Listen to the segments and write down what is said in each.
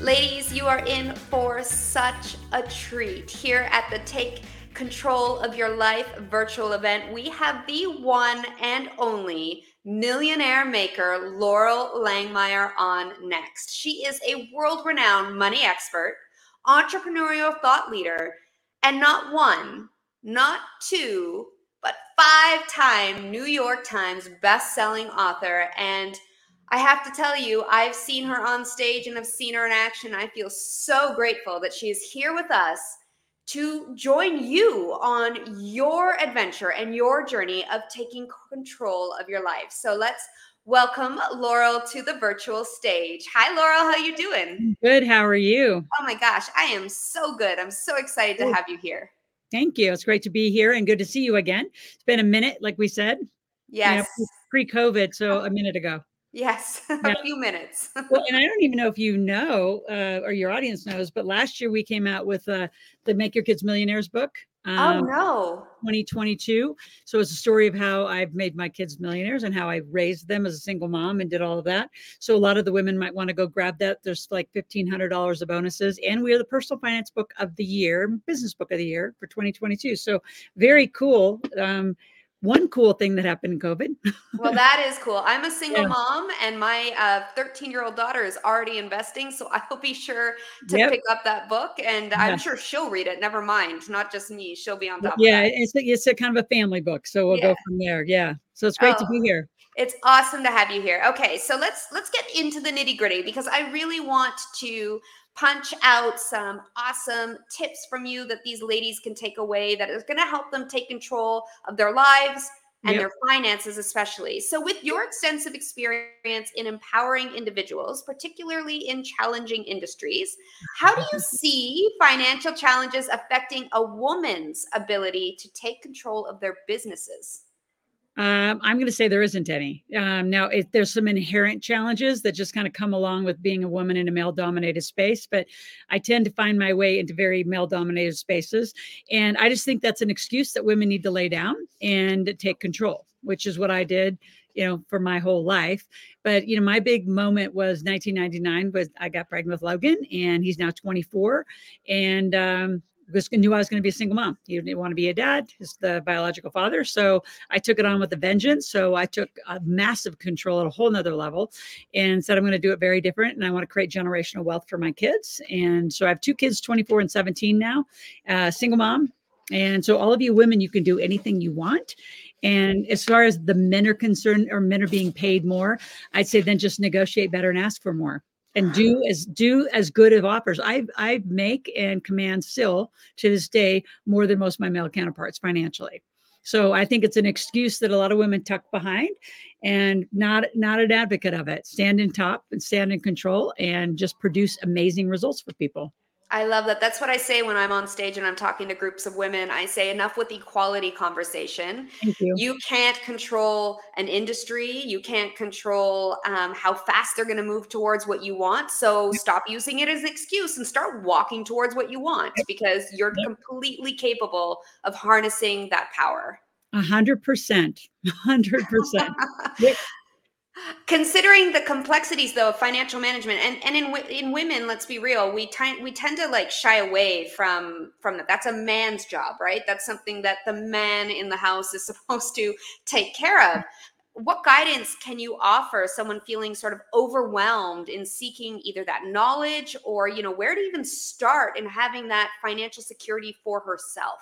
Ladies, you are in for such a treat here at the Take Control of Your Life virtual event. We have the one and only millionaire maker Loral Langemeier on next. She is a world renowned money expert, entrepreneurial thought leader, and not one, not two, but five time New York Times best-selling author and I have to tell you, I've seen her on stage and I've seen her in action. I feel so grateful that she is here with us to join you on your adventure and your journey of taking control of your life. So let's welcome Loral to the virtual stage. Hi Loral, how you doing? Good. How are you? Oh my gosh, I am so good. I'm so excited to have you here. Thank you. It's great to be here and good to see you again. It's been a minute, like we said. Yes. You know, pre-COVID, so oh. a minute ago. Yes, a few minutes. Well, and I don't even know if you know uh, or your audience knows, but last year we came out with uh, the Make Your Kids Millionaires book. oh um, no. 2022. So it's a story of how I've made my kids millionaires and how I raised them as a single mom and did all of that. So a lot of the women might want to go grab that. There's like $1,500 of bonuses. And we are the personal finance book of the year, business book of the year for 2022. So very cool. Um, one cool thing that happened in COVID. Well, that is cool. I'm a single Yeah. mom, and my uh, 13 year old daughter is already investing. So I'll be sure to Yep. pick up that book, and Yeah. I'm sure she'll read it. Never mind, not just me. She'll be on top yeah, of that. it's, a- it's a kind of a family book. So we'll Yeah. go from there. Yeah. So it's great to Oh. be here. It's awesome to have you here. Okay, so let's let's get into the nitty gritty because I really want to punch out some awesome tips from you that these ladies can take away that is going to help them take control of their lives and Yep. their finances especially. So with your extensive experience in empowering individuals, particularly in challenging industries, how do you see financial challenges affecting a woman's ability to take control of their businesses? Um, I'm going to say there isn't any. Um, now, it, there's some inherent challenges that just kind of come along with being a woman in a male dominated space, but I tend to find my way into very male dominated spaces. And I just think that's an excuse that women need to lay down and take control, which is what I did, you know, for my whole life. But, you know, my big moment was 1999 was I got pregnant with Logan and he's now 24. And, um, just knew I was going to be a single mom. He didn't want to be a dad, he's the biological father. So I took it on with a vengeance. So I took a massive control at a whole nother level and said, I'm going to do it very different. And I want to create generational wealth for my kids. And so I have two kids, 24 and 17 now, uh, single mom. And so all of you women, you can do anything you want. And as far as the men are concerned, or men are being paid more, I'd say then just negotiate better and ask for more. And do as do as good of offers. I I make and command still to this day more than most of my male counterparts financially. So I think it's an excuse that a lot of women tuck behind and not not an advocate of it. Stand in top and stand in control and just produce amazing results for people. I love that. That's what I say when I'm on stage and I'm talking to groups of women. I say enough with equality conversation. You. You can't control an industry. You can't control um, how fast they're going to move towards what you want. So stop using it as an excuse and start walking towards what you want because you're Yep. completely capable of harnessing that power. A hundred percent. A hundred percent. Considering the complexities though of financial management and and in in women, let's be real, we tend we tend to like shy away from from that. That's a man's job, right? That's something that the man in the house is supposed to take care of. What guidance can you offer someone feeling sort of overwhelmed in seeking either that knowledge or you know where to even start in having that financial security for herself?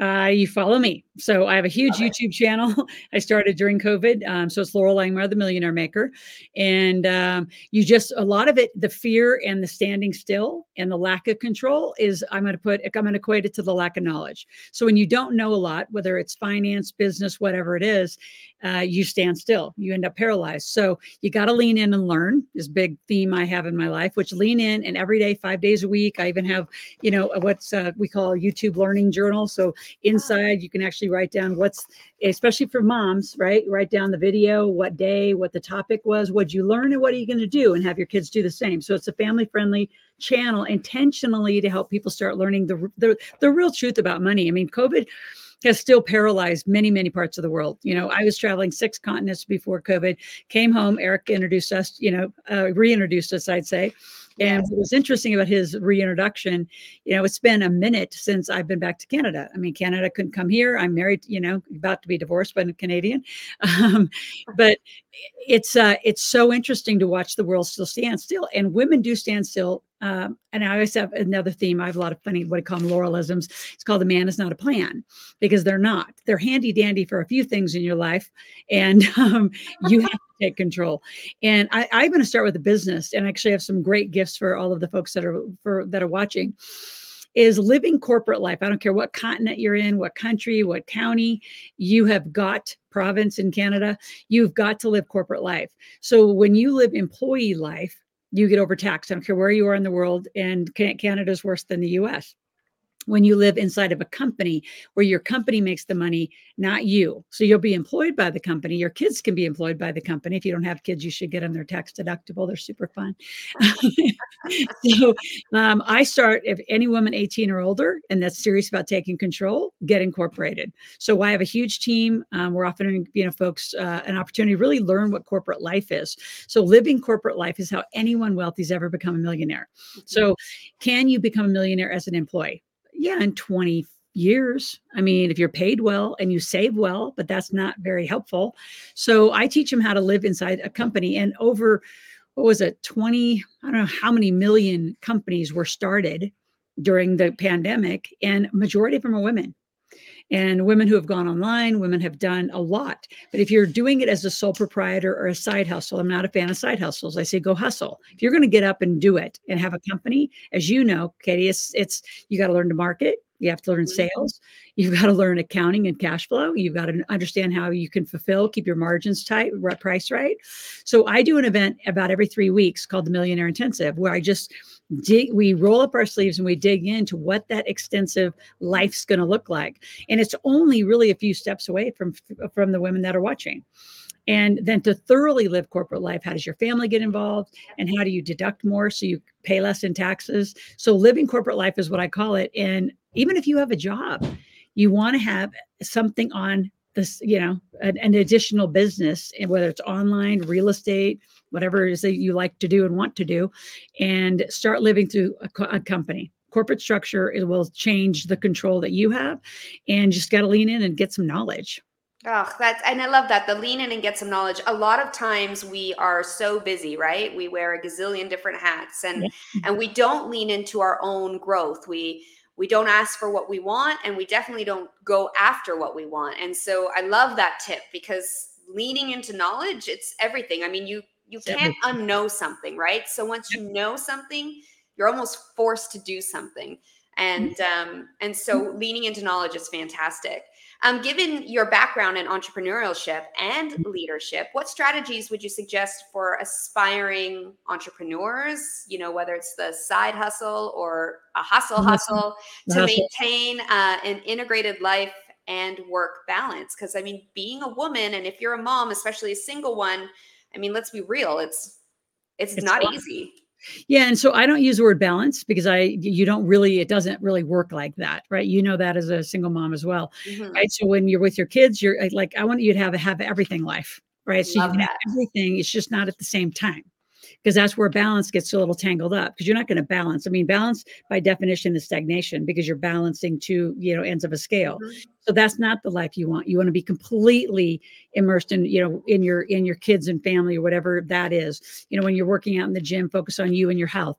Uh, you follow me. So I have a huge YouTube channel. I started during COVID. Um, so it's Loral Langemeier, the Millionaire Maker. And um, you just, a lot of it, the fear and the standing still and the lack of control is, I'm going to put, I'm going to equate it to the lack of knowledge. So when you don't know a lot, whether it's finance, business, whatever it is, uh, you stand still. You end up paralyzed. So you got to lean in and learn is big theme I have in my life, which lean in and every day, five days a week. I even have, you know, what's uh, we call a YouTube learning journal. So inside you can actually write down what's, especially for moms, right? Write down the video, what day, what the topic was, what you learn, and what are you going to do, and have your kids do the same. So it's a family friendly channel intentionally to help people start learning the, the the real truth about money. I mean, COVID has still paralyzed many, many parts of the world. You know, I was traveling six continents before COVID, came home, Eric introduced us, you know, uh, reintroduced us, I'd say. And what was interesting about his reintroduction, you know, it's been a minute since I've been back to Canada. I mean, Canada couldn't come here. I'm married, you know, about to be divorced by a Canadian. Um, but it's uh, it's so interesting to watch the world still stand still, and women do stand still. Um, and I always have another theme. I have a lot of funny what I call them Loralisms. It's called the man is not a plan because they're not. They're handy dandy for a few things in your life, and um, you have to take control. And I, I'm going to start with the business, and actually have some great gifts for all of the folks that are for that are watching is living corporate life. I don't care what continent you're in, what country, what county, you have got province in Canada, you've got to live corporate life. So when you live employee life, you get overtaxed. I don't care where you are in the world, and Canada is worse than the US when you live inside of a company where your company makes the money, not you. So you'll be employed by the company. Your kids can be employed by the company. If you don't have kids, you should get them their tax deductible. They're super fun. so um, I start if any woman 18 or older and that's serious about taking control, get incorporated. So I have a huge team. Um, we're offering you know folks uh, an opportunity to really learn what corporate life is. So living corporate life is how anyone wealthy has ever become a millionaire. So can you become a millionaire as an employee? Yeah, in 20 years. I mean, if you're paid well and you save well, but that's not very helpful. So I teach them how to live inside a company and over what was it 20 I don't know how many million companies were started during the pandemic and majority of them are women and women who have gone online women have done a lot. But if you're doing it as a sole proprietor or a side hustle i'm not a fan of side hustles. I say go hustle. If you're going to get up and do it and have a company as you know katie it's it's you got to learn to market you have to learn mm-hmm. sales you've got to learn accounting and cash flow you've got to understand how you can fulfill keep your margins tight price right. So i do an event about every three weeks called the millionaire intensive where i just dig we roll up our sleeves and we dig into what that extensive life's going to look like. And it's only really a few steps away from from the women that are watching and then to thoroughly live corporate life how does your family get involved and how do you deduct more so you pay less in taxes so living corporate life is what i call it and even if you have a job you want to have something on this you know an, an additional business and whether it's online real estate whatever it is that you like to do and want to do, and start living through a, co- a company. Corporate structure it will change the control that you have, and just got to lean in and get some knowledge. Oh, that's and I love that the lean in and get some knowledge. A lot of times we are so busy, right? We wear a gazillion different hats, and yeah. and we don't lean into our own growth. We we don't ask for what we want, and we definitely don't go after what we want. And so I love that tip because leaning into knowledge, it's everything. I mean, you you can't unknow something, right? So once you know something, you're almost forced to do something. And um, and so mm-hmm. leaning into knowledge is fantastic. Um, given your background in entrepreneurship and mm-hmm. leadership, what strategies would you suggest for aspiring entrepreneurs? You know, whether it's the side hustle or a hustle hustle to maintain uh, an integrated life and work balance. Because I mean, being a woman, and if you're a mom, especially a single one, I mean, let's be real. It's it's, it's not easy. Yeah, and so I don't use the word balance because I you don't really it doesn't really work like that, right? You know that as a single mom as well, mm-hmm. right? So when you're with your kids, you're like I want you to have a have everything life, right? So Love you can that. have everything. It's just not at the same time because that's where balance gets a little tangled up because you're not going to balance. I mean, balance by definition is stagnation because you're balancing two, you know, ends of a scale. Mm-hmm. So that's not the life you want. You want to be completely immersed in, you know, in your in your kids and family or whatever that is. You know, when you're working out in the gym, focus on you and your health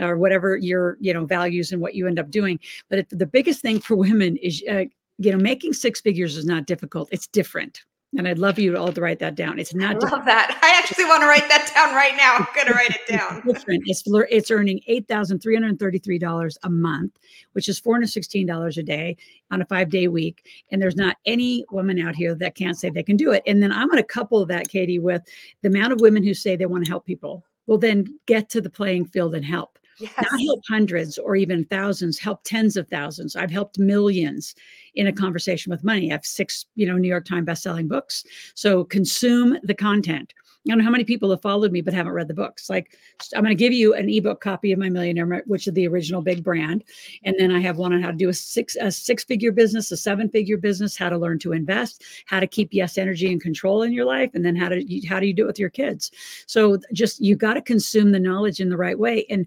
or whatever your, you know, values and what you end up doing. But it, the biggest thing for women is uh, you know, making six figures is not difficult. It's different. And I'd love you all to write that down. It's not. I love that. I actually want to write that down right now. I'm going to write it down. It's different. It's, it's earning eight thousand three hundred thirty-three dollars a month, which is four hundred sixteen dollars a day on a five-day week. And there's not any woman out here that can't say they can do it. And then I'm going to couple that, Katie, with the amount of women who say they want to help people. Well, then get to the playing field and help. Yes. Not help hundreds or even thousands, help tens of thousands. I've helped millions in a conversation with money. I have six, you know, New York Times best-selling books. So consume the content. I don't know how many people have followed me but haven't read the books. Like I'm going to give you an ebook copy of my Millionaire, which is the original big brand, and then I have one on how to do a six a six figure business, a seven figure business, how to learn to invest, how to keep yes energy and control in your life, and then how to how do you do it with your kids. So just you got to consume the knowledge in the right way. And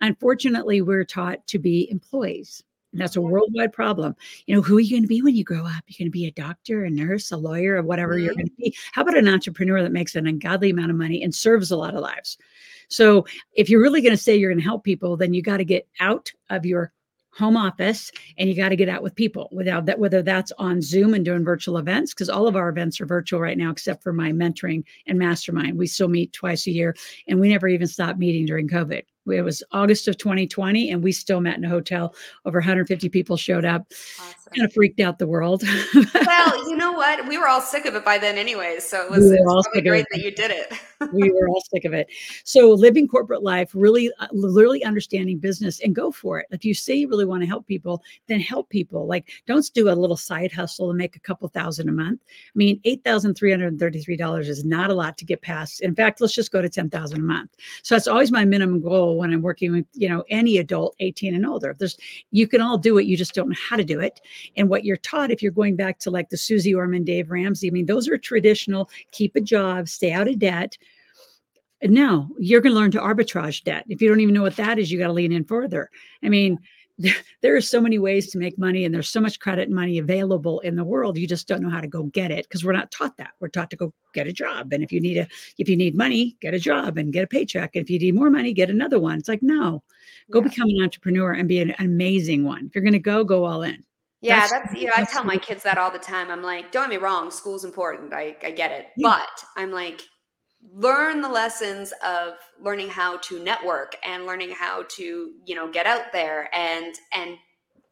unfortunately, we're taught to be employees. And that's a worldwide problem. You know, who are you going to be when you grow up? You're going to be a doctor, a nurse, a lawyer, or whatever mm-hmm. you're going to be. How about an entrepreneur that makes an ungodly amount of money and serves a lot of lives? So, if you're really going to say you're going to help people, then you got to get out of your home office and you got to get out with people without that whether that's on zoom and doing virtual events because all of our events are virtual right now except for my mentoring and mastermind we still meet twice a year and we never even stopped meeting during covid it was August of 2020, and we still met in a hotel. Over 150 people showed up. Awesome. Kind of freaked out the world. well, you know what? We were all sick of it by then, anyways. So it was, we it was really great that you did it. we were all sick of it. So living corporate life, really, uh, literally understanding business, and go for it. If you say you really want to help people, then help people. Like, don't do a little side hustle and make a couple thousand a month. I mean, eight thousand three hundred thirty-three dollars is not a lot to get past. In fact, let's just go to ten thousand a month. So that's always my minimum goal when I'm working with, you know, any adult 18 and older. There's you can all do it, you just don't know how to do it. And what you're taught, if you're going back to like the Susie Orman, Dave Ramsey, I mean, those are traditional, keep a job, stay out of debt. No, you're going to learn to arbitrage debt. If you don't even know what that is, you got to lean in further. I mean, there are so many ways to make money and there's so much credit and money available in the world you just don't know how to go get it because we're not taught that we're taught to go get a job and if you need a if you need money get a job and get a paycheck and if you need more money get another one it's like no go yeah. become an entrepreneur and be an amazing one if you're going to go go all in yeah, that's, that's you know, I tell my kids that all the time. I'm like, don't get me wrong, school's important. I, I get it. Yeah. But I'm like, learn the lessons of learning how to network and learning how to you know get out there and and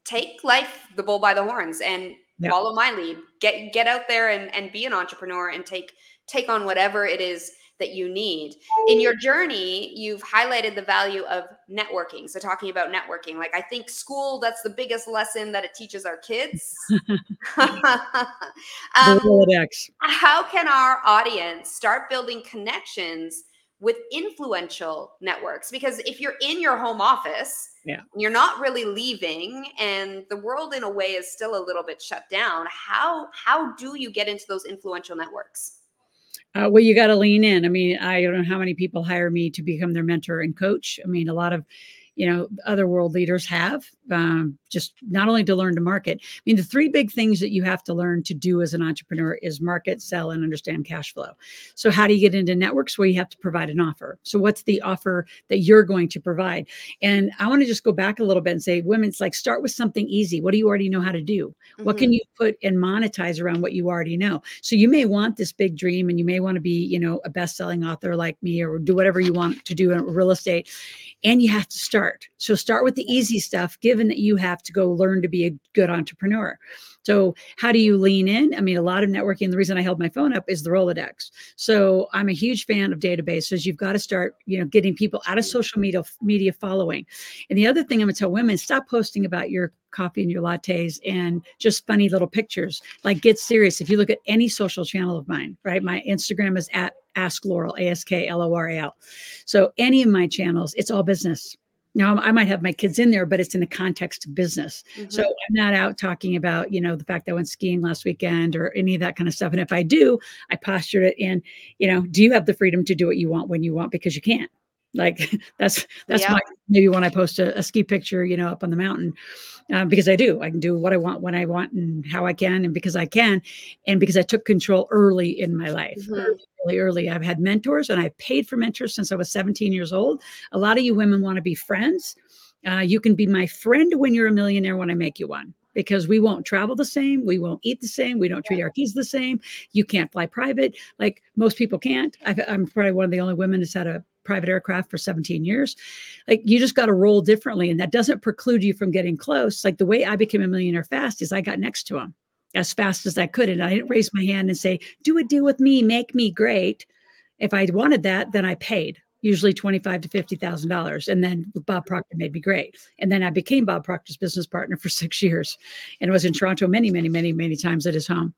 take life the bull by the horns and yep. follow my lead get get out there and and be an entrepreneur and take take on whatever it is that you need. In your journey, you've highlighted the value of networking. So, talking about networking, like I think school, that's the biggest lesson that it teaches our kids. um, how can our audience start building connections? with influential networks because if you're in your home office yeah you're not really leaving and the world in a way is still a little bit shut down how how do you get into those influential networks uh, well, you got to lean in. I mean, I don't know how many people hire me to become their mentor and coach. I mean, a lot of you know other world leaders have um, just not only to learn to market i mean the three big things that you have to learn to do as an entrepreneur is market sell and understand cash flow so how do you get into networks where you have to provide an offer so what's the offer that you're going to provide and i want to just go back a little bit and say women it's like start with something easy what do you already know how to do mm-hmm. what can mm-hmm. you put and monetize around what you already know so you may want this big dream and you may want to be you know a best-selling author like me or do whatever you want to do in real estate and you have to start. So start with the easy stuff, given that you have to go learn to be a good entrepreneur. So how do you lean in? I mean, a lot of networking. The reason I held my phone up is the Rolodex. So I'm a huge fan of databases. You've got to start, you know, getting people out of social media media following. And the other thing I'm gonna tell women: stop posting about your coffee and your lattes and just funny little pictures. Like get serious. If you look at any social channel of mine, right? My Instagram is at Ask Loral, A S K L O R A L. So any of my channels, it's all business. Now I might have my kids in there, but it's in the context of business. Mm-hmm. So I'm not out talking about, you know, the fact that I went skiing last weekend or any of that kind of stuff. And if I do, I postured it in, you know, do you have the freedom to do what you want when you want because you can't? Like that's that's yeah. my maybe when I post a, a, ski picture, you know, up on the mountain, uh, because I do. I can do what I want when I want and how I can, and because I can, and because I took control early in my life. Mm-hmm. Really early. I've had mentors and I've paid for mentors since I was 17 years old. A lot of you women want to be friends. Uh, you can be my friend when you're a millionaire when I make you one. because we won't travel the same, we won't eat the same, we don't treat our kids the same. You can't fly private like most people can't. i am probably one of the only women that's had a private aircraft for 17 years. Like you just got to roll differently, and that doesn't preclude you from getting close. Like the way I became a millionaire fast is I got next to him as fast as I could, and I didn't raise my hand and say, "Do a deal with me, make me great." If I wanted that, then I paid usually twenty-five to fifty thousand dollars, and then Bob Proctor made me great. And then I became Bob Proctor's business partner for six years, and was in Toronto many, many, many, many times at his home.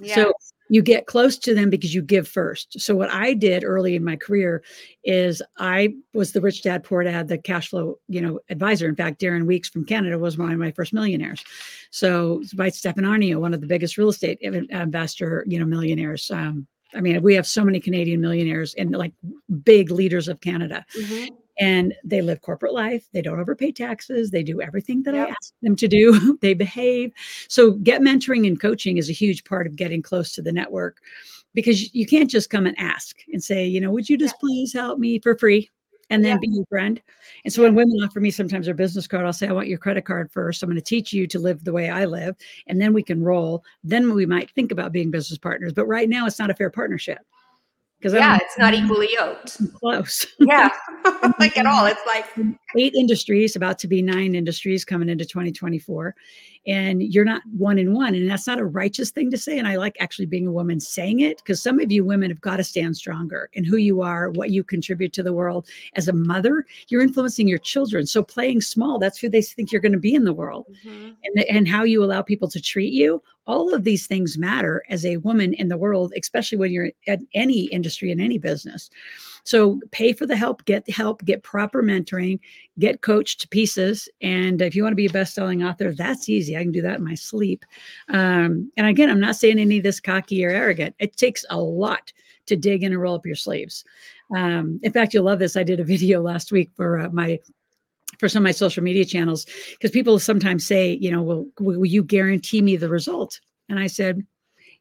Yeah. So you get close to them because you give first. So what I did early in my career is I was the rich dad poor dad, the cash flow, you know, advisor. In fact, Darren Weeks from Canada was one of my first millionaires. So by Stefan Aarnio, one of the biggest real estate investor, you know, millionaires. Um, I mean, we have so many Canadian millionaires and like big leaders of Canada. Mm-hmm. And they live corporate life. They don't overpay taxes. They do everything that yep. I ask them to do. they behave. So, get mentoring and coaching is a huge part of getting close to the network because you can't just come and ask and say, you know, would you just please help me for free? and then yeah. be your friend. And so when women offer me sometimes their business card, I'll say, I want your credit card first. I'm going to teach you to live the way I live, and then we can roll. Then we might think about being business partners. But right now, it's not a fair partnership because yeah, it's not equally yoked. Close. Yeah, like at all. It's like eight industries, about to be nine industries coming into 2024, and you're not one in one, and that's not a righteous thing to say. And I like actually being a woman saying it because some of you women have got to stand stronger in who you are, what you contribute to the world. As a mother, you're influencing your children. So playing small, that's who they think you're going to be in the world, mm-hmm. and and how you allow people to treat you all of these things matter as a woman in the world, especially when you're at any industry in any business. So pay for the help, get help, get proper mentoring, get coached to pieces. And if you want to be a best-selling author, that's easy. I can do that in my sleep. Um, and again, I'm not saying any of this cocky or arrogant. It takes a lot to dig in and roll up your sleeves. Um, in fact, you'll love this. I did a video last week for uh, my for some of my social media channels because people sometimes say, you know, well, will you guarantee me the result? And I said,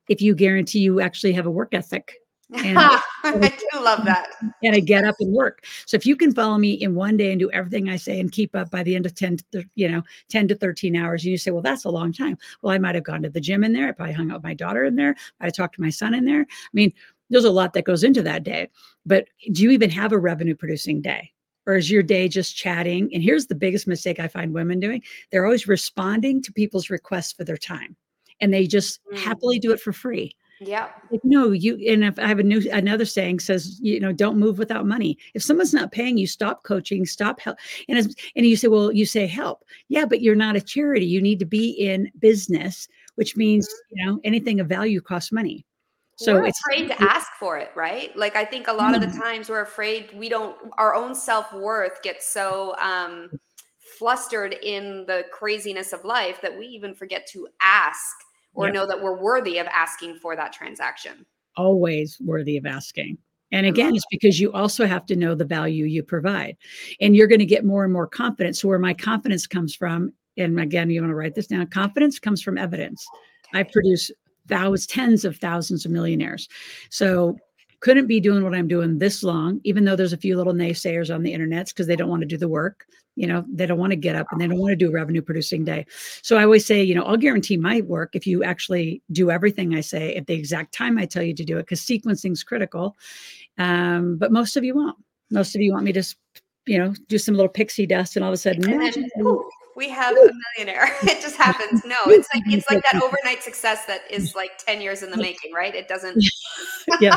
if you guarantee you actually have a work ethic. And I do love that. And I get up and work. So if you can follow me in one day and do everything I say and keep up by the end of 10 to, you know, 10 to 13 hours, and you say, well, that's a long time. Well, I might have gone to the gym in there. I probably hung out with my daughter in there. I talked to my son in there. I mean, there's a lot that goes into that day. But do you even have a revenue producing day? or is your day just chatting? And here's the biggest mistake I find women doing they're always responding to people's requests for their time and they just mm. happily do it for free. Yeah. Like, no, you and if I have a new another saying says, you know, don't move without money. If someone's not paying you, stop coaching, stop help. And as, and you say, well, you say help. Yeah, but you're not a charity. You need to be in business, which means, mm-hmm. you know, anything of value costs money. So we're it's afraid to ask for it, right? Like I think a lot of the mm-hmm. times we're afraid we don't our own self-worth gets so um flustered in the craziness of life that we even forget to ask or know that we're worthy of asking for that transaction. Always worthy of asking. And again, it's because you also have to know the value you provide. And you're going to get more and more confidence. So, where my confidence comes from, and again, you want to write this down confidence comes from evidence. I produce thousands, tens of thousands of millionaires. So couldn't be doing what I'm doing this long, even though there's a few little naysayers on the internet because they don't want to do the work. You know, they don't want to get up and they don't want to do a revenue producing day. So I always say, you know, I'll guarantee my work if you actually do everything I say at the exact time I tell you to do it, because sequencing is critical. Um, but most of you won't. Most of you want me to, you know, do some little pixie dust and all of a sudden, we have a millionaire. It just happens. No, it's like it's like that overnight success that is like 10 years in the making, right? It doesn't yeah.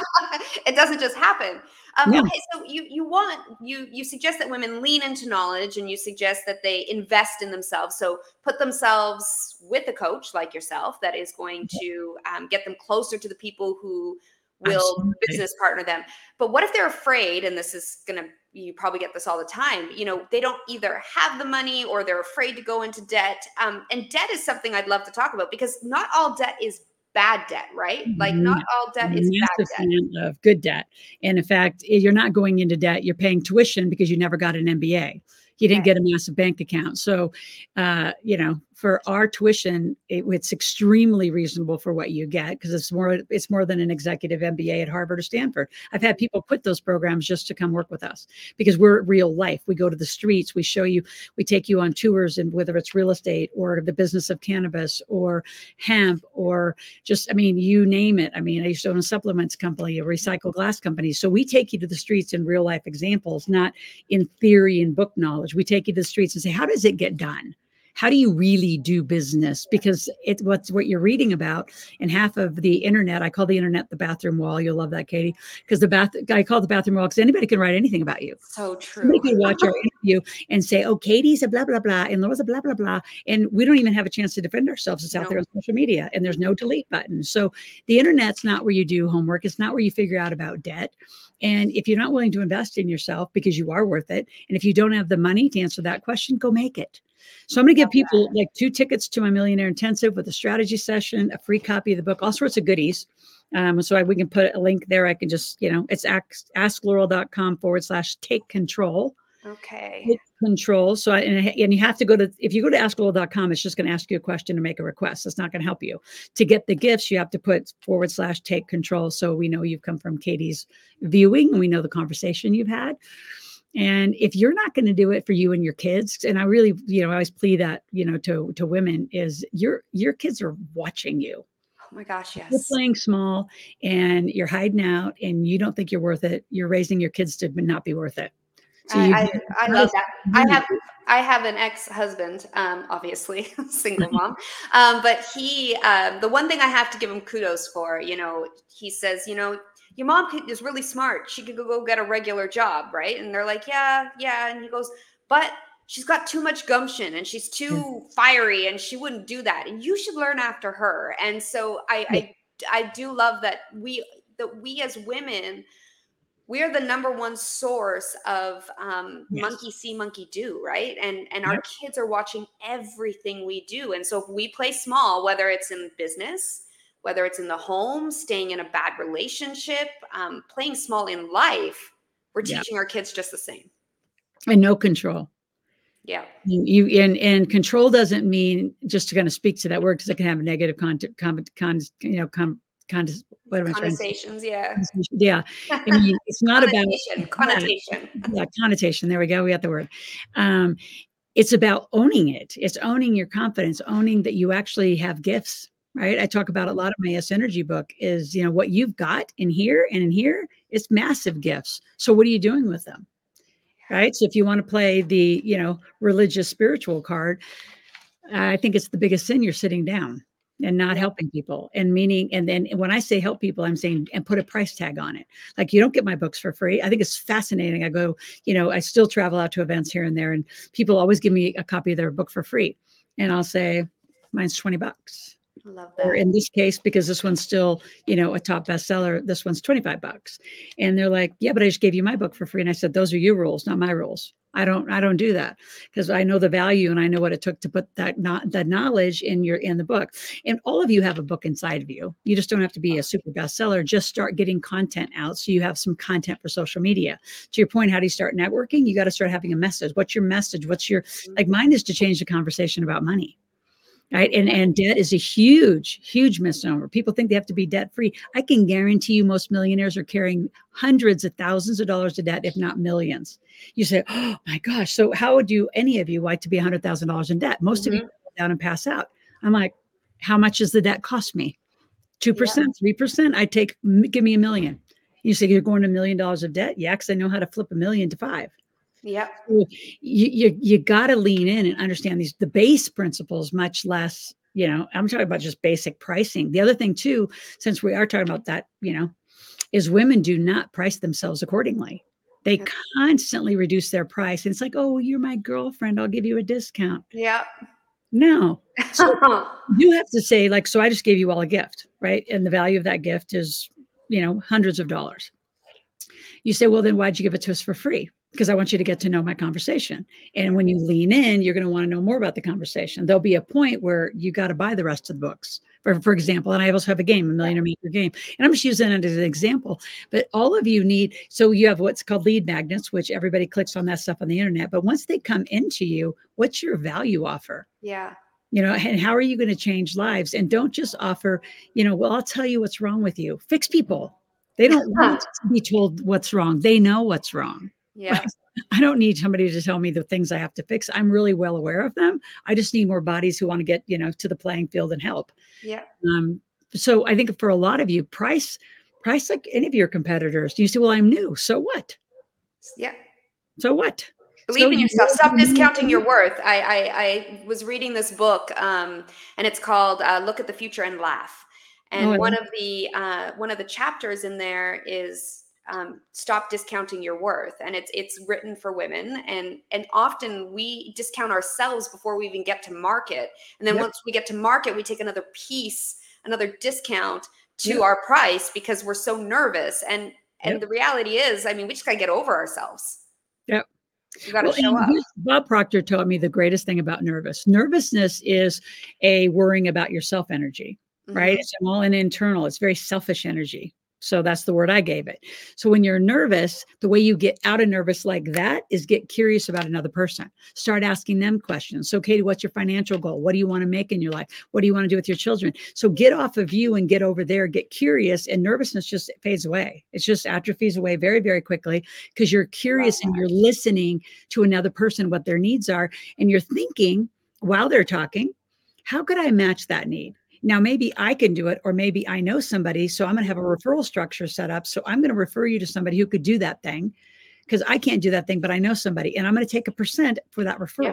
it doesn't just happen. Um, yeah. okay, so you you want you you suggest that women lean into knowledge and you suggest that they invest in themselves. So put themselves with a coach like yourself that is going to um, get them closer to the people who will Absolutely. business partner them. But what if they're afraid, and this is going to you probably get this all the time you know they don't either have the money or they're afraid to go into debt um, and debt is something i'd love to talk about because not all debt is bad debt right like not mm-hmm. all debt is bad debt. of good debt and in fact you're not going into debt you're paying tuition because you never got an mba you didn't get a massive bank account so uh, you know for our tuition, it, it's extremely reasonable for what you get because it's more it's more than an executive MBA at Harvard or Stanford. I've had people quit those programs just to come work with us because we're real life. We go to the streets, we show you, we take you on tours, and whether it's real estate or the business of cannabis or hemp or just, I mean, you name it. I mean, I used to own a supplements company, a recycled glass company. So we take you to the streets in real life examples, not in theory and book knowledge. We take you to the streets and say, how does it get done? How do you really do business? Because it's what's what you're reading about and half of the internet i call the internet the bathroom wall. You'll love that katie because the bath i call the bathroom wall because anybody can write anything about you. So true. somebody can watch our interview and say oh katie's a blah blah blah and laura's a blah blah blah and we don't even have a chance to defend ourselves. It's out no. there on social media and there's no delete button. So the internet's not where you do homework. It's not where you figure out about debt. And if you're not willing to invest in yourself because you are worth it, and if you don't have the money to answer that question, go make it. So I'm going to give people like two tickets to my Millionaire Intensive with a strategy session, a free copy of the book, all sorts of goodies. Um, so I, we can put a link there. I can just, you know, it's ask, askloral.com forward slash take control. Okay. Take control. So, I, and, and you have to go to, if you go to askloral.com, it's just going to ask you a question to make a request. It's not going to help you. To get the gifts, you have to put forward slash take control. So we know you've come from Katie's viewing and we know the conversation you've had. And if you're not going to do it for you and your kids, and I really, you know, I always plead that, you know, to to women is your your kids are watching you. Oh my gosh, yes. You're playing small and you're hiding out and you don't think you're worth it. You're raising your kids to not be worth it. So I, I, I love that. I have I have an ex-husband, um, obviously single mom, um, but he um, the one thing I have to give him kudos for, you know, he says, you know, your mom is really smart. She could go get a regular job, right? And they're like, yeah, yeah. And he goes, but she's got too much gumption and she's too fiery and she wouldn't do that. And you should learn after her. And so I, I, I do love that we, that we as women, we are the number one source of um, yes. monkey see monkey do right and and yep. our kids are watching everything we do and so if we play small whether it's in business whether it's in the home, staying in a bad relationship, um, playing small in life, we're teaching our kids just the same. And no control. Yeah. You, you and and control doesn't mean just to kind of speak to that word because it can have a negative con, con, con you know con, con what am I connotations, yeah. Yeah. I mean, it's not about connotation. Yeah, connotation. There we go. We got the word. Um, it's about owning it. It's owning your confidence, owning that you actually have gifts right? I talk about a lot of my s energy book is you know what you've got in here and in here it's massive gifts. So what are you doing with them right? So if you want to play the you know religious spiritual card i think it's the biggest sin you're sitting down and not helping people. And meaning and then when i say help people i'm saying and put a price tag on it. Like you don't get my books for free. I think it's fascinating. I go you know i still travel out to events here and there and people always give me a copy of their book for free. And i'll say mine's 20 bucks Love that. Or in this case, because this one's still, you know, a top bestseller, this one's 25 bucks. And they're like, yeah, but I just gave you my book for free. And I said, those are your rules, not my rules. I don't, I don't do that because I know the value and I know what it took to put that not that knowledge in your in the book. And all of you have a book inside of you. You just don't have to be a super bestseller. Just start getting content out so you have some content for social media. To your point, how do you start networking? You got to start having a message. What's your message? What's your mm-hmm. like mine is to change the conversation about money right? And and debt is a huge huge misnomer. People think they have to be debt free i can guarantee you most millionaires are carrying hundreds of thousands of dollars of debt if not millions. You say oh my gosh so how would you any of you like to be $100000 in debt? Most mm-hmm. of you go down and pass out. I'm like how much does the debt cost me? 2% yeah. 3% i take give me a million. You say you're going a million dollars of debt? Yeah because i know how to flip a million to five yeah. You you, you got to lean in and understand these the base principles, much less, you know, I'm talking about just basic pricing. The other thing too, since we are talking about that, you know, is women do not price themselves accordingly. They yeah. constantly reduce their price. And it's like, oh, you're my girlfriend. I'll give you a discount. Yeah. No. So you have to say, like, so I just gave you all a gift, right? And the value of that gift is, you know, hundreds of dollars. You say, well, then why'd you give it to us for free? Because I want you to get to know my conversation. And when you lean in, you're going to want to know more about the conversation. There'll be a point where you got to buy the rest of the books. For, for example, and I also have a game, a millionaire maker game. And I'm just using it as an example. But all of you need, so you have what's called lead magnets, which everybody clicks on that stuff on the internet. But once they come into you, what's your value offer? Yeah. you know and how are you going to change lives and don't just offer you know well i'll tell you what's wrong with you fix people they don't want to be told what's wrong they know what's wrong yeah. I don't need somebody to tell me the things i have to fix. I'm really well aware of them. I just need more bodies who want to get you know to the playing field and help. Yeah. Um so i think for a lot of you price price like any of your competitors. You say well i'm new. So what? Yeah. So what? Believe So in yourself. stop discounting your worth. I, I i was reading this book um and it's called uh, look at the future and laugh. And Oh, one of the uh one of the chapters in there is um, stop discounting your worth and it's it's written for women and and often we discount ourselves before we even get to market and then Yep. once we get to market we take another piece another discount to Yep. our price because we're so nervous and and Yep. the reality is i mean we just got to get over ourselves Yep. you got to Well, show up Bob Proctor taught me the greatest thing about nervous. Nervousness is a worrying about yourself energy, right? Mhm. It's all an internal, it's very selfish energy. So that's the word I gave it. So when you're nervous, the way you get out of nervous like that is get curious about another person. Start asking them questions. So, Katie, what's your financial goal? What do you want to make in your life? What do you want to do with your children? So get off of you and get over there, get curious, and nervousness just fades away. It's just atrophies away very, very quickly because you're curious and you're listening to another person, what their needs are, and you're thinking while they're talking, how could I match that need? Now, maybe I can do it, or maybe I know somebody. So I'm going to have a mm-hmm. referral structure set up. So I'm going to refer you to somebody who could do that thing because I can't do that thing, but I know somebody and I'm going to take a percent for that referral.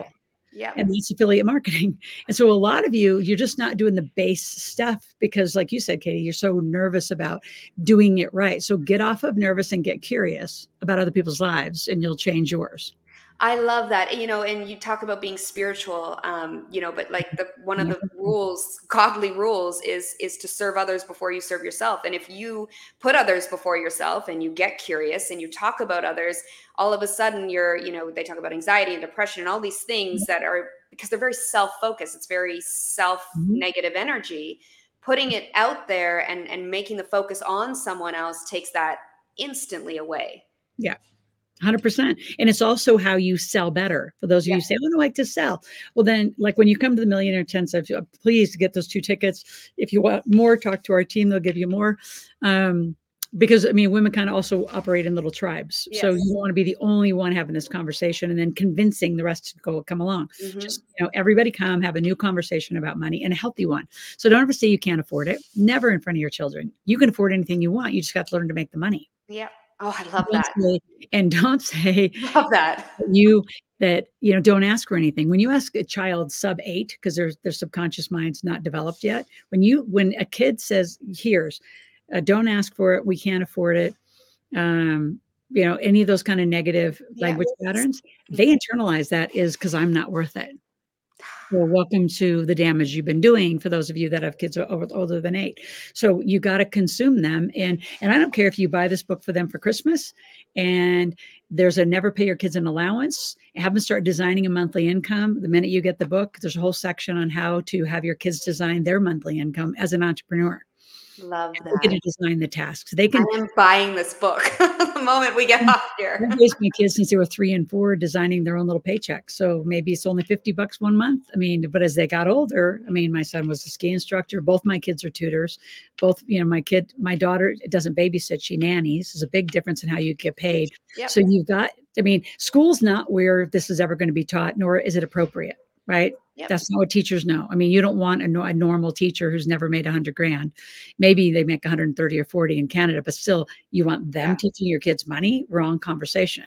yeah And that's affiliate marketing. And so a lot of you, you're just not doing the base stuff because, like you said, Katie, you're so nervous about doing it right. So get off of nervous and get curious about other people's lives and you'll change yours. I love that. You know, and you talk about being spiritual, um, you know, but like the one of the rules, godly rules is is to serve others before you serve yourself. And if you put others before yourself and you get curious and you talk about others, all of a sudden you're, you know, they talk about anxiety and depression and all these things that are because they're very self-focused. It's very self-negative energy. Putting it out there and and making the focus on someone else takes that instantly away. 100%. And it's also how you sell better. For those of you Yeah. who say, I don't like to sell. Well, then, like when you come to the Millionaire Intensive, uh, please get those two tickets. If you want more, talk to our team. They'll give you more. Um, because I mean, women kind of also operate in little tribes. So you want to be the only one having this conversation and then convincing the rest to go come along. Mhm. Just, you know, everybody come have a new conversation about money and a healthy one. So don't ever say you can't afford it. Never in front of your children. You can afford anything you want. You just got to learn to make the money. Yeah. Oh, I love Don't that. say- and don't say, Love that. you that you know don't ask for anything when you ask a child sub eight because their their subconscious mind's not developed yet when you when a kid says here's uh, don't ask for it we can't afford it um you know any of those kind of negative Yeah. language patterns they internalize that is because i'm not worth it well welcome to the damage you've been doing for those of you that have kids older than eight. So you got to consume them and and i don't care if you buy this book for them for christmas and there's a never pay your kids an allowance. Have them start designing a monthly income the minute you get the book. There's a whole section on how to have your kids design their monthly income as an entrepreneur Love they get to design the tasks they can I am buying this book the moment we get off here. I've raised my kids since they were three and four, designing their own little paycheck. So maybe it's only 50 bucks one month. I mean, but as they got older, I mean, my son was a ski instructor. Both my kids are tutors. Both, you know, my kid, my daughter doesn't babysit, she nannies. There's a big difference in how you get paid. Yep. So you've got, I mean, school's not where this is ever going to be taught, nor is it appropriate, right? Yep. That's not what teachers know. I mean, you don't want a, no- a normal teacher who's never made a hundred grand. Maybe they make 130 or 40 in Canada, but still, you want them Yeah. teaching your kids money. Wrong conversation.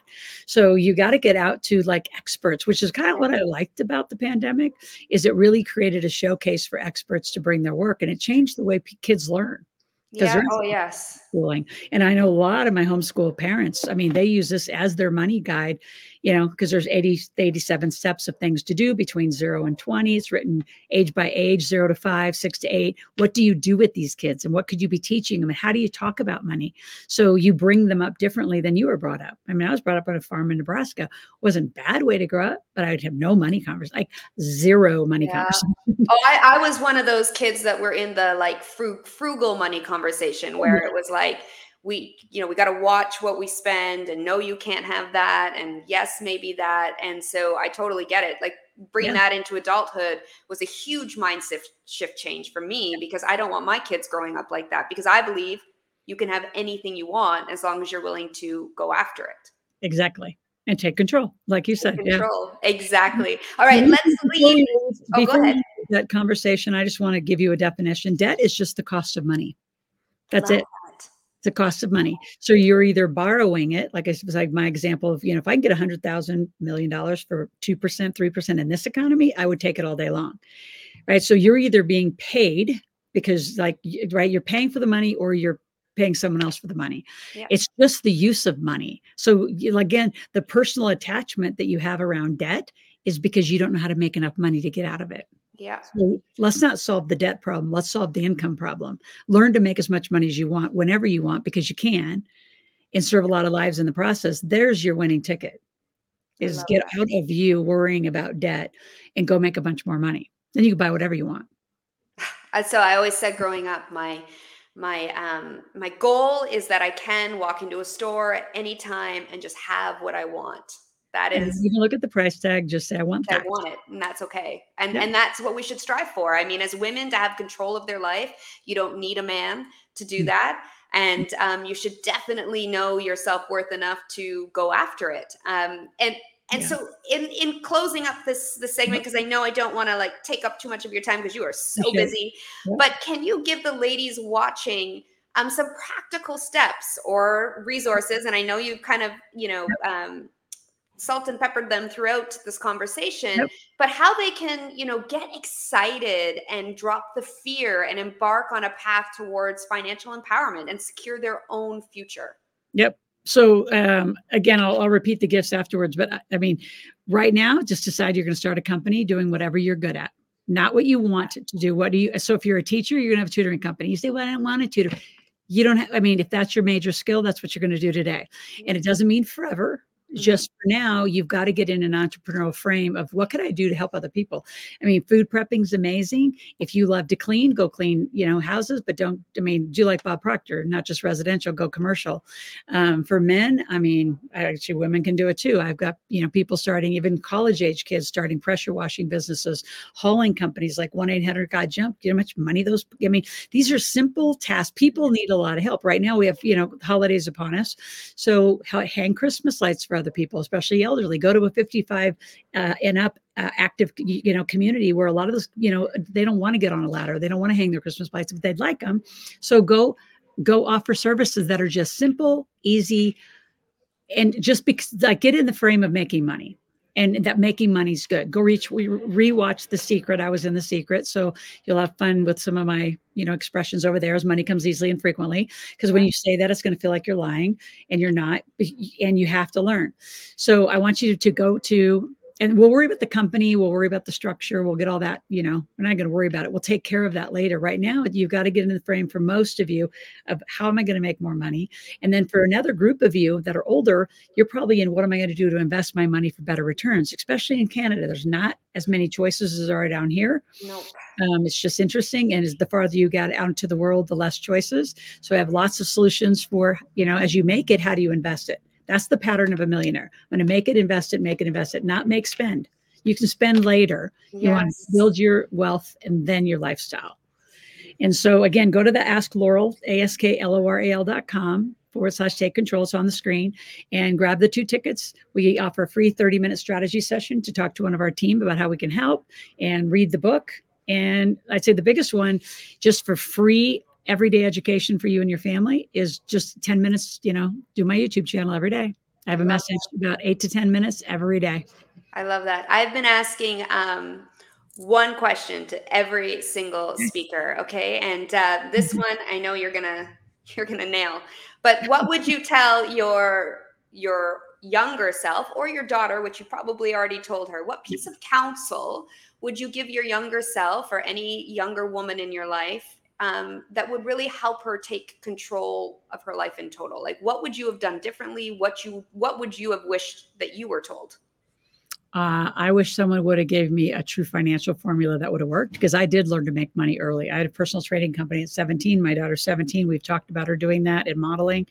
So you got to get out to like experts, which is kind of what I liked about the pandemic. Is it really created a showcase for experts to bring their work, and it changed the way p- kids learn Yeah. Oh, yes. schooling. And I know a lot of my homeschool parents, I mean, they use this as their money guide, you know, because there's 80, 87 steps of things to do between zero and 20. It's written age by age, zero to five, six to eight. What do you do with these kids? And what could you be teaching them? And how do you talk about money? So you bring them up differently than you were brought up. I mean, I was brought up on a farm in Nebraska. Wasn't a bad way to grow up, but I would have no money conversation, like zero money Yeah. conversation. Oh, I, I was one of those kids that were in the like fru- frugal money conversation where mm-hmm. it was like, we, you know, we got to watch what we spend and no, you can't have that. And yes, maybe that. And so I totally get it. Like bringing Yeah. that into adulthood was a huge mindset shift change for me because I don't want my kids growing up like that because I believe you can have anything you want as long as you're willing to go after it. Exactly. And take control, like you said. Yeah. Control. Exactly. Mm-hmm. All right, let's leave. Oh, go ahead. That conversation, I just want to give you a definition. Debt is just the cost of money. That's Love it. that. The cost of money. So you're either borrowing it, like I was like my example of, you know, if I can get a hundred thousand million dollars for two percent, three percent in this economy, I would take it all day long. Right. So you're either being paid because like right, you're paying for the money or you're paying someone else for the money. It's just the use of money. So you, again, the personal attachment that you have around debt is because you don't know how to make enough money to get out of it. Yeah. So let's not solve the debt problem. Let's solve the income problem. Learn to make as much money as you want whenever you want because you can and serve a lot of lives in the process. There's your winning ticket. Is get that. out of you worrying about debt and go make a bunch more money. Then you can buy whatever you want. So I always said growing up, my my um my goal is that I can walk into a store at any time and just have what I want. That And you can look at the price tag, just say, I want that I want it, and that's okay. And Yeah. and that's what we should strive for. I mean, as women, to have control of their life, you don't need a man to do Mm. that. And um, you should definitely know your self worth enough to go after it. Um, and and Yeah. so, in in closing up this this segment, because I know I don't want to like take up too much of your time because you are so Okay. busy. Yeah. But can you give the ladies watching um, some practical steps or resources? And I know you've kind of you know. Um, salt and peppered them throughout this conversation but how they can you know get excited and drop the fear and embark on a path towards financial empowerment and secure their own future Yep. So um, again, I'll, I'll repeat the gifts afterwards. But I, I mean, right now, just decide you're going to start a company doing whatever you're good at, not what you want to do. What do you? So if you're a teacher, you're going to have a tutoring company. You say, "Well, I don't want a tutor." You don't have. I mean, if that's your major skill, that's what you're going to do today, and it doesn't mean forever. Mhm. Just for now, you've got to get in an entrepreneurial frame of what could I do to help other people. I mean, food prepping is amazing. If you love to clean, go clean, you know, houses, but don't. I mean, do you like Bob Proctor, not just residential. Go commercial. Um, for men, I mean, actually, women can do it too. I've got you know people starting, even college age kids starting pressure washing businesses, hauling companies like one eight hundred Got Junk. Know how much money those? I mean, these are simple tasks. People need a lot of help right now. We have you know holidays upon us, so hang Christmas lights for other people, especially elderly. Go to a fifty five uh, and up uh, active you know community where a lot of those you know they don't want to get on a ladder. They don't want to hang their christmas lights but they'd like them so go go offer services that are just simple easy and just because like get in the frame of making money and that making money's good. Go reach we rewatch the secret. I was in the secret so you'll have fun with some of my you know expressions over there as money comes easily and frequently because when you say that it's going to feel like you're lying and you're not and you have to learn. So i want you to go to and we'll worry about the company we'll worry about the structure we'll get all that you know we're not going to worry about it. We'll take care of that later. Right now you've got to get in the frame for most of you of how am i going to make more money? And then for another group of you that are older you're probably in what am i going to do to invest my money for better returns? Especially in canada there's not as many choices as there are down here. Nope. Um, it's just interesting and as the farther you get out into the world the less choices. So i have lots of solutions for you know as you make it how do you invest it that's the pattern of a millionaire. I'm going to make it invest it make it invest it not make spend. You can spend later. You want to build your wealth and then your lifestyle. And so again go to the ask loral a-s-k-l-o-r-a-l dot com forward slash take control. It's on the screen. And grab the two tickets. We offer a free 30 minute strategy session to talk to one of our team about how we can help and read the book. And I'd say the biggest one, just for free everyday education for you and your family, is just 10 minutes, you know, do my YouTube channel every day. I have a message about eight to 10 minutes every day. i love that. I've been asking um, one question to every single speaker okay? And uh, this one i know you're gonna you're gonna nail but what would you tell your your younger self or your daughter which you probably already told her what piece of counsel would you give your younger self or any younger woman in your life um, that would really help her take control of her life in total? Like what would you have done differently? What you what would you have wished that you were told uh, I wish someone would have gave me a true financial formula that would have worked because I did learn to make money early. I had a personal trading company at 17. My daughter's 17. We've talked about her doing that and modeling,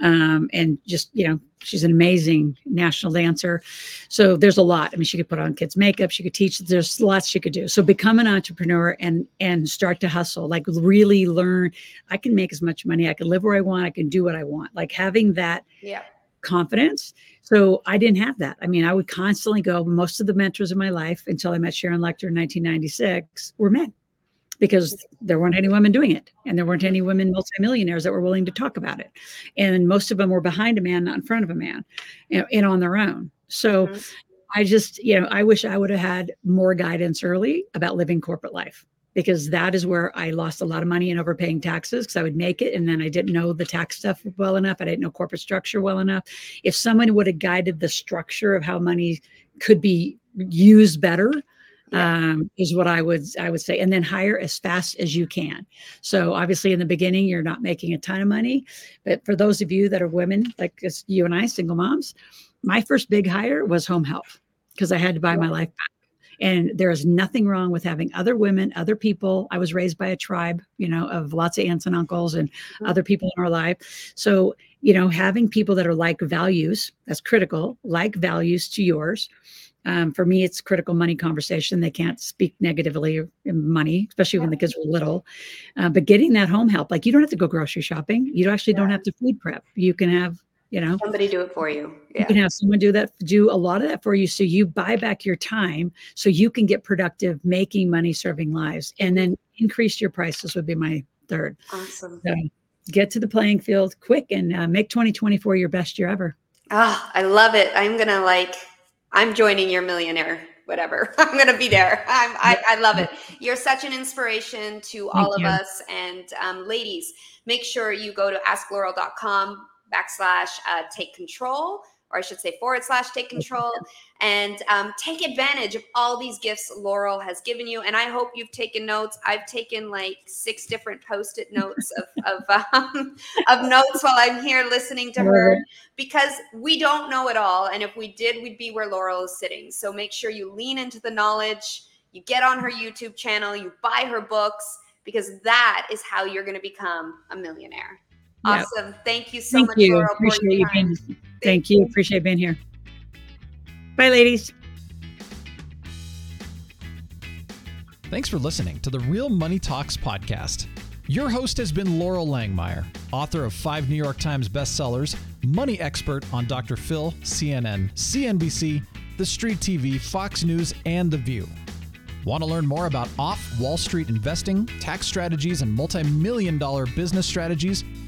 um, and just you know, she's an amazing national dancer. So there's a lot. I mean, she could put on kids' makeup. She could teach. There's lots she could do. So become an entrepreneur and and start to hustle. Like really learn. I can make as much money. I can live where I want. I can do what I want. Like having that. Yeah confidence. So I didn't have that. I mean, I would constantly go, most of the mentors in my life until I met Sharon Lechter in 1996 were men because there weren't any women doing it and there weren't any women multimillionaires that were willing to talk about it. And most of them were behind a man, not in front of a man, you know, and on their own. So mm-hmm. I just, you know, I wish I would have had more guidance early about living corporate life because that is where I lost a lot of money in overpaying taxes because I would make it and then I didn't know the tax stuff well enough. I didn't know corporate structure well enough. If someone would have guided the structure of how money could be used better, um, is what I would I would say, and then hire as fast as you can. So obviously, in the beginning, you're not making a ton of money, but for those of you that are women, like you and I, single moms, my first big hire was home health because I had to buy my life back. And there is nothing wrong with having other women, other people. I was raised by a tribe, you know, of lots of aunts and uncles and mm-hmm. other people in our life. So, you know, having people that are like values, that's critical, like values to yours. Um, for me, it's critical money conversation. They can't speak negatively in money, especially when the kids were little. Uh, but getting that home help, like you don't have to go grocery shopping. You actually yeah. don't have to food prep. You can have you know? Somebody do it for you yeah. you can have someone do that do a lot of that for you so you buy back your time so you can get productive making money serving lives and then increase your prices would be my third. Awesome. So get to the playing field quick and uh, make 2024 your best year ever. Oh i love it. I'm gonna like i'm joining your millionaire whatever. I'm gonna be there. I'm, I, I love it. You're such an inspiration to all Thank of you. us and um, ladies make sure you go to askloral.com backslash uh, take control or I should say forward slash take control, and um, take advantage of all these gifts Loral has given you. And I hope you've taken notes. I've taken like six different post-it notes of of, um, of notes while I'm here listening to her because we don't know it all. And if we did, we'd be where Loral is sitting. So make sure you lean into the knowledge. You get on her YouTube channel. You buy her books because that is how you're going to become a millionaire. Awesome. Yep. Thank you so Thank much. You. Loral, Appreciate you being. Thank, Thank you. you. Appreciate being here. Bye, ladies. Thanks for listening to the Real Money Talks podcast. Your host has been Loral Langemeier, author of five New York Times bestsellers, money expert on Dr. Phil, CNN, CNBC, The Street TV, Fox News, and The View. Want to learn more about off Wall Street investing, tax strategies, and multi-million dollar business strategies?